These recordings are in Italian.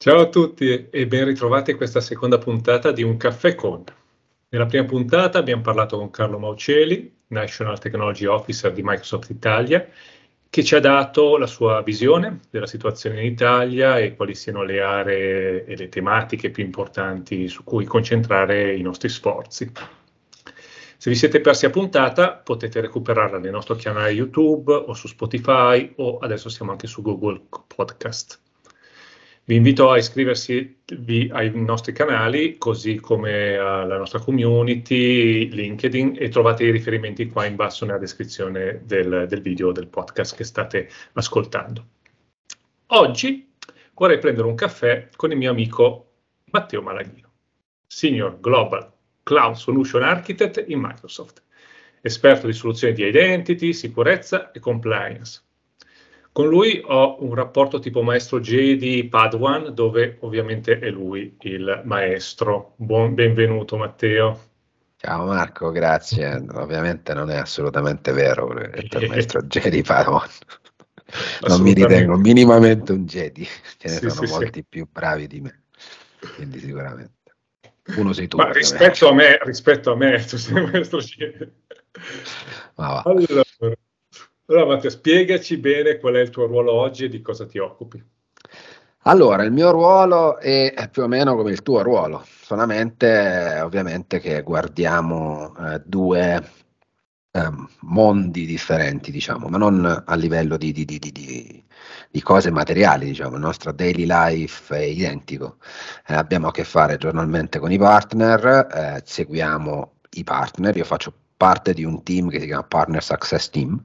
Ciao a tutti e ben ritrovati a questa seconda puntata di Un caffè con. Nella prima puntata abbiamo parlato con Carlo Mauceli, National Technology Officer di Microsoft Italia, che ci ha dato la sua visione della situazione in Italia e quali siano le aree e le tematiche più importanti su cui concentrare i nostri sforzi. Se vi siete persi a puntata potete recuperarla nel nostro canale YouTube o su Spotify o adesso siamo anche su Google Podcast. Vi invito a iscriversi ai nostri canali, così come alla nostra community, LinkedIn e trovate i riferimenti qua in basso nella descrizione del, del video del podcast che state ascoltando. Oggi vorrei prendere un caffè con il mio amico Matteo Malaghino, Senior Global Cloud Solution Architect in Microsoft, esperto di soluzioni di identity, sicurezza e compliance con lui ho un rapporto tipo maestro Jedi Padawan, dove ovviamente è lui il maestro. Buon, benvenuto Matteo. Ciao Marco, grazie. Ovviamente non è assolutamente vero che il maestro Jedi Padawan. Non mi ritengo minimamente un Jedi, ce ne sì, sono sì, molti sì. più bravi di me, quindi sicuramente. Uno sei tu. Ma rispetto a me, rispetto a me, tu sei il maestro Jedi. Ma va. Allora, allora Matteo, spiegaci bene qual è il tuo ruolo oggi e di cosa ti occupi. Allora, il mio ruolo è più o meno come il tuo ruolo, solamente ovviamente che guardiamo eh, due eh, mondi differenti, diciamo, ma non a livello di, di, di, di, cose materiali, diciamo, il nostro daily life è identico. Eh, abbiamo a che fare giornalmente con i partner, eh, seguiamo i partner, io faccio parte di un team che si chiama Partner Success Team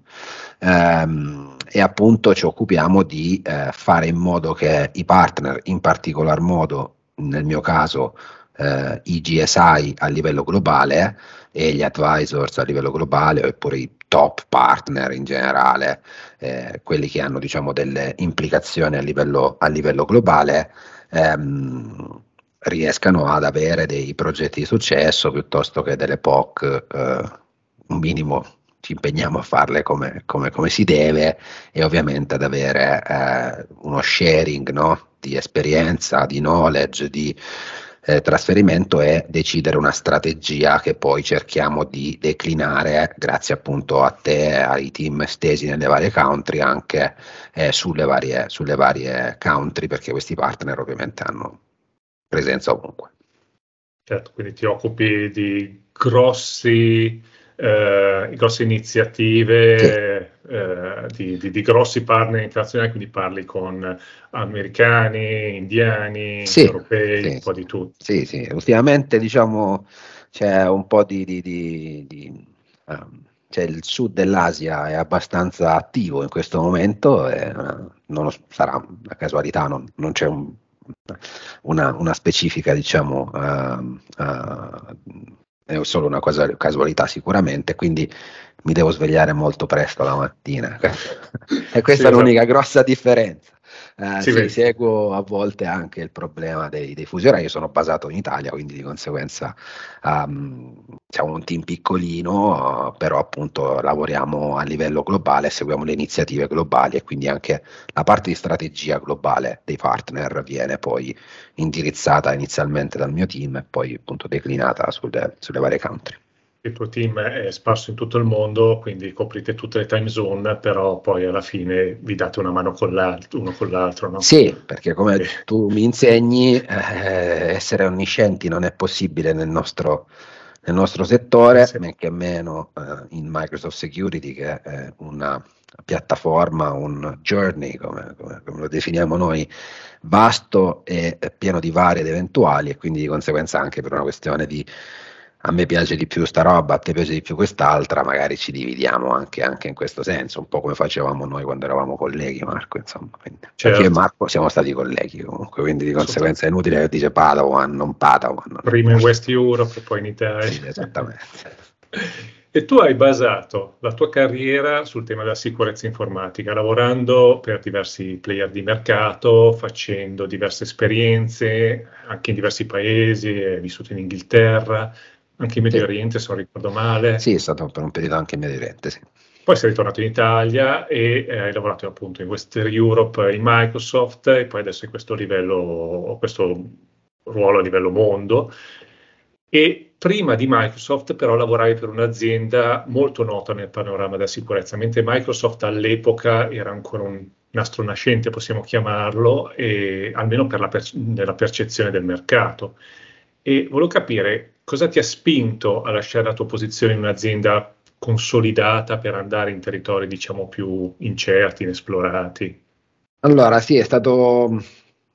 ehm, e appunto ci occupiamo di eh, fare in modo che i partner, in particolar modo nel mio caso eh, i GSI a livello globale e gli advisors a livello globale oppure i top partner in generale, eh, quelli che hanno diciamo delle implicazioni a livello, a livello globale, ehm, riescano ad avere dei progetti di successo piuttosto che delle POC eh, un minimo ci impegniamo a farle come, come, come si deve e ovviamente ad avere eh, uno sharing no? di esperienza, di knowledge, di eh, trasferimento e decidere una strategia che poi cerchiamo di declinare grazie appunto a te, ai team stesi nelle varie country, anche eh, sulle, varie, sulle varie country, perché questi partner ovviamente hanno presenza ovunque. Certo, quindi ti occupi di grossi eh, grosse iniziative eh, di, di, di, grossi partner internazionali, quindi parli con americani, indiani, sì, europei, sì, un po' di tutto. Sì, sì, ultimamente diciamo c'è un po' di... di, um, cioè il sud dell'Asia è abbastanza attivo in questo momento, e, uh, non sarà una casualità, non, non c'è un, una, una, specifica diciamo, uh, uh, è solo una cosa, casualità sicuramente, quindi mi devo svegliare molto presto la mattina. e questa sì, è esatto. l'unica grossa differenza. Eh, sì, sì, seguo a volte anche il problema dei, dei fusi orari. Io sono basato in Italia, quindi di conseguenza um, siamo un team piccolino, però appunto lavoriamo a livello globale, seguiamo le iniziative globali e quindi anche la parte di strategia globale dei partner viene poi indirizzata inizialmente dal mio team e poi appunto declinata sulle, sulle varie country il tuo team è sparso in tutto il mondo, quindi coprite tutte le time zone, però poi alla fine vi date una mano con l'altro, uno con l'altro. No? Sì, perché come e... tu mi insegni, eh, essere onniscienti non è possibile nel nostro, nel nostro settore, sì. men che meno eh, in Microsoft Security, che è una piattaforma, un journey, come, come, come lo definiamo noi, vasto e pieno di varie ed eventuali, e quindi di conseguenza anche per una questione di a me piace di più sta roba, a te piace di più quest'altra, magari ci dividiamo anche, anche in questo senso, un po' come facevamo noi quando eravamo colleghi, Marco, insomma. Quindi, certo. Io e Marco siamo stati colleghi comunque, quindi di conseguenza è inutile che dice Padawan, non Padawan. Prima in West Europe poi in Italia. Sì, esattamente. E tu hai basato la tua carriera sul tema della sicurezza informatica, lavorando per diversi player di mercato, facendo diverse esperienze anche in diversi paesi, hai vissuto in Inghilterra, anche in Medio sì. Oriente, se non ricordo male. Sì, è stato per un periodo anche in Medio Oriente, sì. Poi sei ritornato in Italia e eh, hai lavorato appunto in Western Europe in Microsoft e poi adesso in questo livello, questo ruolo a livello mondo. E prima di Microsoft però lavoravi per un'azienda molto nota nel panorama della sicurezza, mentre Microsoft all'epoca era ancora un nastro nascente, possiamo chiamarlo, e, almeno per la per- nella percezione del mercato. E volevo capire cosa ti ha spinto a lasciare la tua posizione in un'azienda consolidata per andare in territori, diciamo, più incerti, inesplorati? Allora, sì, è stato,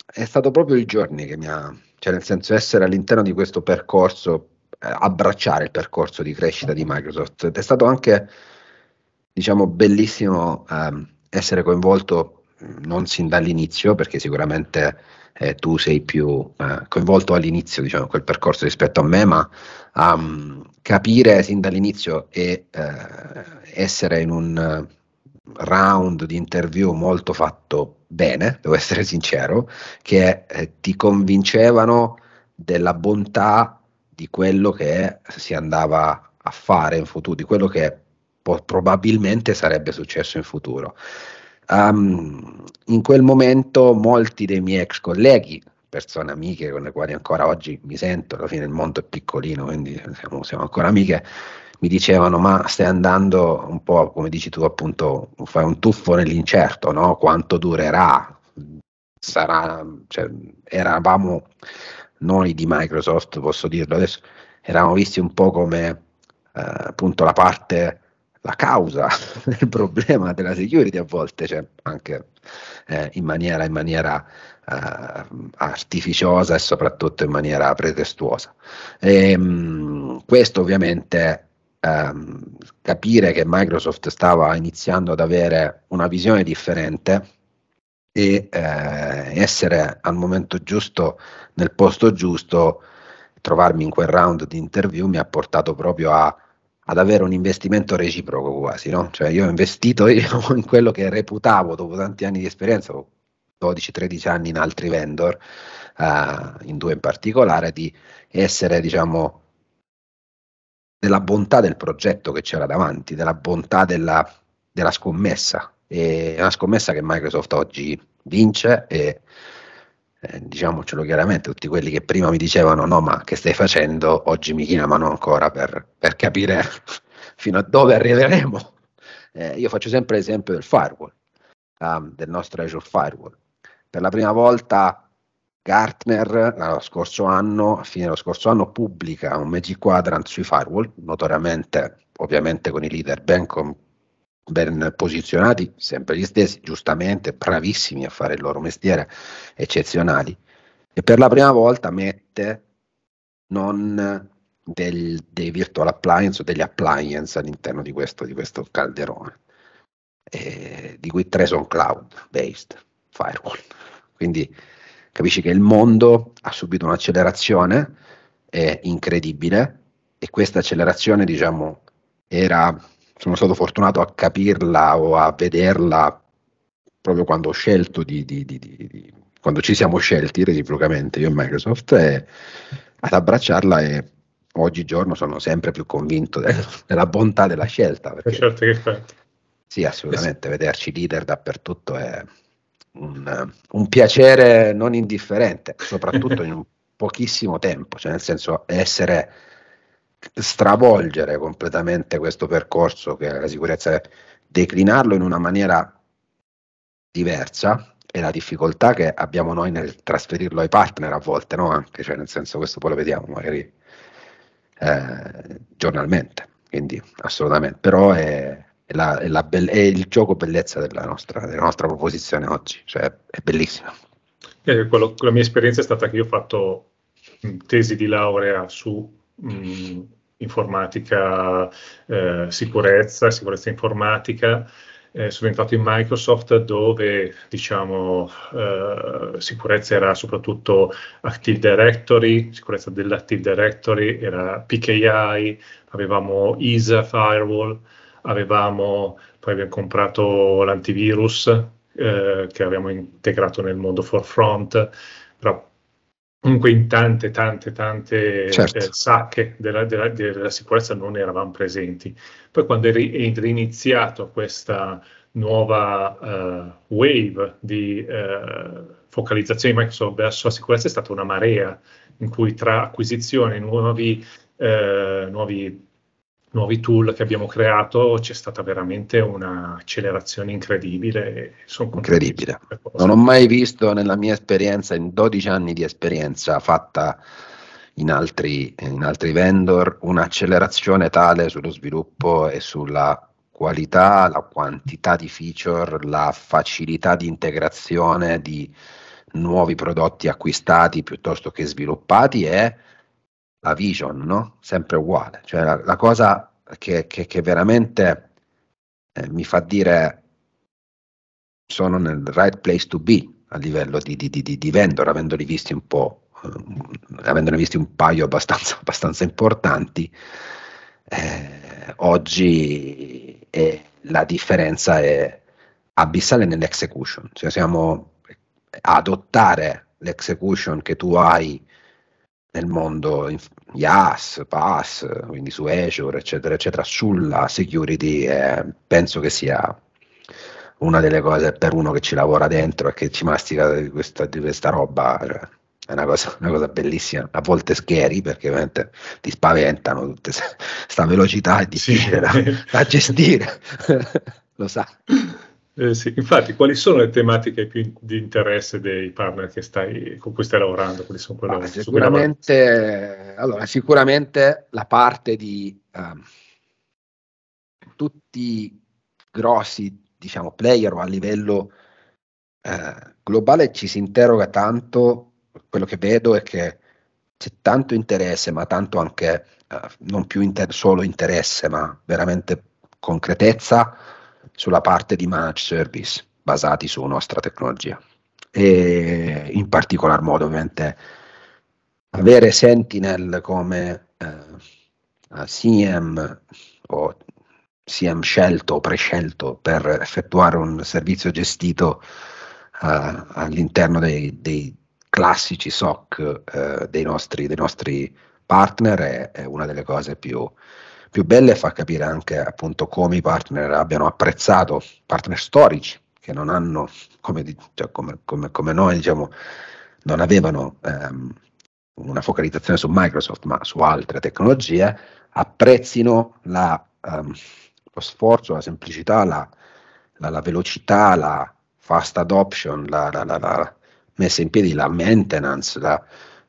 è stato proprio il giorni che mi ha, cioè nel senso essere all'interno di questo percorso, eh, abbracciare il percorso di crescita di Microsoft. È stato anche, diciamo, bellissimo eh, essere coinvolto non sin dall'inizio, perché sicuramente eh, tu sei più eh, coinvolto all'inizio, diciamo, quel percorso rispetto a me, ma um, capire sin dall'inizio e eh, essere in un round di interview molto fatto bene, devo essere sincero, che eh, ti convincevano della bontà di quello che si andava a fare in futuro, di quello che probabilmente sarebbe successo in futuro. Um, in quel momento molti dei miei ex colleghi, persone amiche con le quali ancora oggi mi sento, alla fine il mondo è piccolino, quindi siamo, siamo ancora amiche, mi dicevano ma stai andando un po' come dici tu appunto, fai un tuffo nell'incerto, no? quanto durerà? Sarà, cioè, eravamo noi di Microsoft, posso dirlo adesso, eravamo visti un po' come eh, appunto la parte la causa del problema della security a volte, cioè anche eh, in maniera, in maniera eh, artificiosa e soprattutto in maniera pretestuosa. E, ehm, mh, questo ovviamente ehm, capire che Microsoft stava iniziando ad avere una visione differente e eh, essere al momento giusto nel posto giusto, trovarmi in quel round di interview mi ha portato proprio a ad avere un investimento reciproco quasi, no? Cioè io ho investito io in quello che reputavo dopo tanti anni di esperienza, 12-13 anni in altri vendor, uh, in due in particolare, di essere, diciamo, della bontà del progetto che c'era davanti, della bontà della, della scommessa. E è una scommessa che Microsoft oggi vince e eh, diciamocelo chiaramente, tutti quelli che prima mi dicevano no, ma che stai facendo, oggi mi chiamano ancora per, per capire fino a dove arriveremo. Eh, io faccio sempre l'esempio del firewall, um, del nostro Azure Firewall. Per la prima volta Gartner, lo scorso anno, a fine dello scorso anno, pubblica un Magic Quadrant sui firewall, notoriamente, ovviamente con i leader ben com- ben posizionati, sempre gli stessi, giustamente bravissimi a fare il loro mestiere, eccezionali, e per la prima volta mette non del, dei virtual appliance o degli appliance all'interno di questo, di questo calderone, eh, di cui tre sono cloud based firewall. Quindi capisci che il mondo ha subito un'accelerazione eh, incredibile e questa accelerazione, diciamo, era sono stato fortunato a capirla o a vederla proprio quando ho scelto di, di, di, di quando ci siamo scelti reciprocamente io e Microsoft e ad abbracciarla e oggigiorno sono sempre più convinto de- della bontà della scelta. Perché, certo che effetto. Sì, assolutamente, vederci leader dappertutto è un, un piacere non indifferente, soprattutto in un pochissimo tempo, cioè nel senso essere stravolgere completamente questo percorso che è la sicurezza, declinarlo in una maniera diversa e la difficoltà che abbiamo noi nel trasferirlo ai partner a volte, no? Anche, cioè nel senso questo poi lo vediamo magari eh, giornalmente, quindi assolutamente, però è, è, la, è, la be- è, il gioco bellezza della nostra, della nostra proposizione oggi, cioè è bellissimo. Eh, quello, la mia esperienza è stata che io ho fatto tesi di laurea su mh, informatica, eh, sicurezza, sicurezza informatica. Eh, sono entrato in Microsoft dove diciamo eh, sicurezza era soprattutto Active Directory, sicurezza dell'Active Directory era PKI, avevamo ISA Firewall, avevamo, poi abbiamo comprato l'antivirus eh, che abbiamo integrato nel mondo Forefront, però comunque in tante, tante, tante certo. eh, sacche della, della, della, sicurezza non eravamo presenti. Poi quando è, iniziato questa nuova uh, wave di uh, focalizzazione di Microsoft verso la sicurezza è stata una marea in cui tra acquisizioni, nuovi, uh, nuovi nuovi tool che abbiamo creato c'è stata veramente un'accelerazione incredibile. incredibile. Non ho mai visto nella mia esperienza, in 12 anni di esperienza fatta in altri, in altri vendor, un'accelerazione tale sullo sviluppo e sulla qualità, la quantità di feature, la facilità di integrazione di nuovi prodotti acquistati piuttosto che sviluppati e la vision, no? Sempre uguale. Cioè la, la cosa che, che, che veramente eh, mi fa dire sono nel right place to be a livello di, di, di, di vendor, avendoli visti un po', eh, avendone visti un paio abbastanza, abbastanza importanti, eh, oggi è, la differenza è abissale nell'execution, cioè siamo adottare l'execution che tu hai nel mondo IaaS, PaaS, quindi su Azure, eccetera, eccetera, sulla security, eh, penso che sia una delle cose per uno che ci lavora dentro e che ci mastica di questa, di questa roba. Cioè, è una cosa, una cosa, bellissima, a volte scary perché ovviamente ti spaventano tutte questa velocità è difficile sì. da, da gestire, lo sa. Eh, sì, infatti, quali sono le tematiche più di interesse dei partner stai, con cui stai lavorando? Ah, sicuramente, allora, sicuramente la parte di um, tutti grossi diciamo, player o a livello uh, globale ci si interroga tanto, quello che vedo è che c'è tanto interesse, ma tanto anche uh, non più inter- solo interesse, ma veramente concretezza sulla parte di managed service basati su nostra tecnologia. E in particolar modo ovviamente avere Sentinel come eh, CM o CM scelto o prescelto per effettuare un servizio gestito uh, all'interno dei, dei, classici SOC uh, dei, nostri, dei, nostri, partner è, è, una delle cose più, più belle e fa capire anche appunto come i partner abbiano apprezzato, partner storici che non hanno, come, cioè, come, come, come noi diciamo, non avevano ehm, una focalizzazione su Microsoft ma su altre tecnologie, apprezzino la, um, lo sforzo, la semplicità, la, la, la, velocità, la fast adoption, la, la messa in piedi, la maintenance,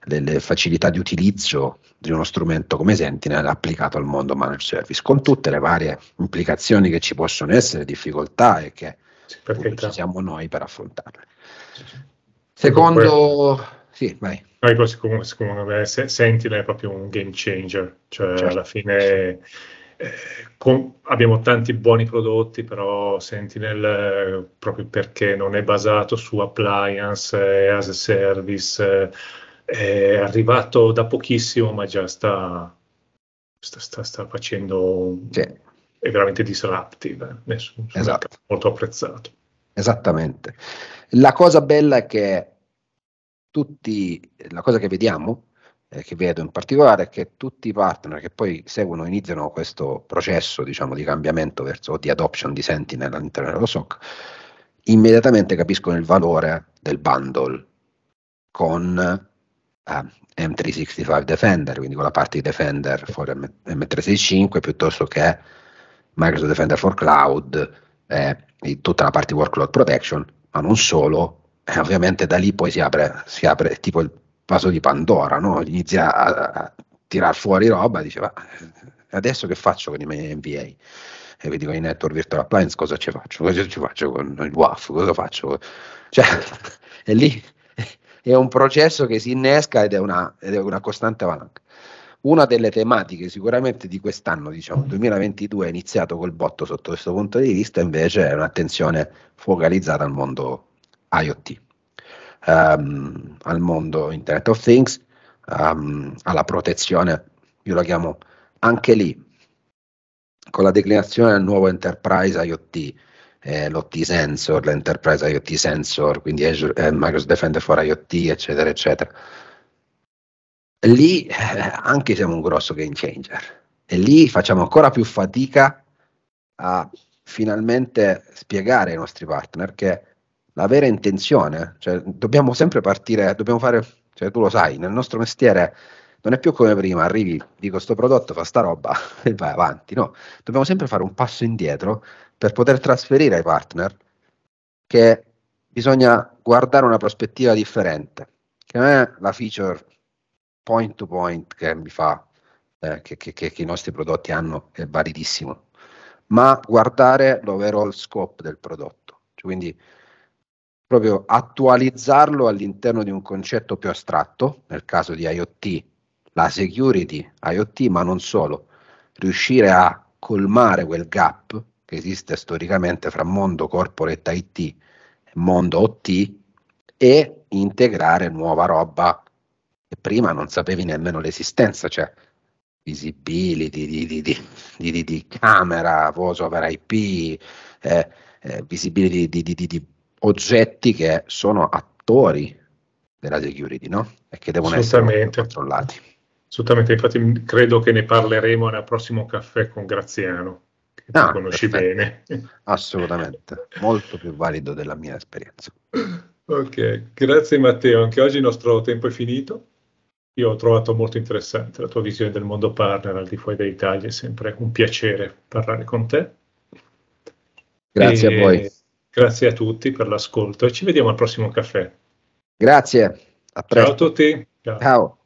le, le facilità di utilizzo di uno strumento come Sentinel applicato al mondo managed service, con tutte le varie implicazioni che ci possono essere, difficoltà e che ci siamo noi per affrontarle. Secondo, comunque, sì, vai. Secondo, secondo me Sentinel è proprio un game changer, cioè certo. alla fine eh, con, abbiamo tanti buoni prodotti, però Sentinel eh, proprio perché non è basato su appliance, eh, as a service, eh, è arrivato da pochissimo, ma già sta, sta, sta, sta facendo. Sì. È veramente disruptive, eh. esatto. molto apprezzato. Esattamente. La cosa bella è che tutti, la cosa che vediamo, eh, che vedo in particolare, è che tutti i partner che poi seguono, iniziano questo processo diciamo, di cambiamento verso di adoption di Sentinel all'interno dello SOC, immediatamente capiscono il valore del bundle con M365 Defender, quindi con la parte di Defender for M- M365 piuttosto che Microsoft Defender for Cloud e tutta la parte di workload protection, ma non solo, e ovviamente da lì poi si apre, si apre tipo il vaso di Pandora, no? inizia a, a tirar fuori roba, dice ma adesso che faccio con i miei MVA? E vedi con i network virtual appliance cosa ci faccio? Cosa ci faccio con il WAF? Cosa faccio? Cioè, è lì è un processo che si innesca ed è una, ed è una costante avanti. Una delle tematiche sicuramente di quest'anno, diciamo 2022, è iniziato col botto sotto questo punto di vista, invece è un'attenzione focalizzata al mondo IoT, um, ehm, al mondo Internet of Things, um, alla protezione, io la chiamo anche lì, con la declinazione del nuovo Enterprise IoT, eh, l'OT sensor, l'enterprise IoT sensor, quindi Azure, eh, Microsoft Defender for IoT, eccetera, eccetera. lì eh, anche siamo un grosso game changer e lì facciamo ancora più fatica a finalmente spiegare ai nostri partner che la vera intenzione, cioè dobbiamo sempre partire, dobbiamo fare, cioè tu lo sai, nel nostro mestiere non è più come prima, arrivi, dico sto prodotto, fa sta roba e vai avanti, no, dobbiamo sempre fare un passo indietro per poter trasferire ai partner che bisogna guardare una prospettiva differente, che non è la feature point to point che mi fa, eh, che, che, che, i nostri prodotti hanno, è validissimo, ma guardare l'overall scope del prodotto, cioè, quindi proprio attualizzarlo all'interno di un concetto più astratto, nel caso di IoT, la security IoT, ma non solo, riuscire a colmare quel gap che esiste storicamente fra mondo corporate IT e mondo OT e integrare nuova roba che prima non sapevi nemmeno l'esistenza, cioè visibility di, di, di, di camera, voice over IP, eh, eh, visibility di, oggetti che sono attori della security, no? E che devono essere controllati. Assolutamente, infatti credo che ne parleremo nel prossimo caffè con Graziano, che ah, conosci perfetto. bene. Assolutamente, molto più valido della mia esperienza. Ok, grazie Matteo, anche oggi il nostro tempo è finito. Io ho trovato molto interessante la tua visione del mondo partner al di fuori dell'Italia, è sempre un piacere parlare con te. Grazie e a voi. Grazie a tutti per l'ascolto e ci vediamo al prossimo caffè. Grazie, a presto. Ciao a tutti. Ciao. Ciao.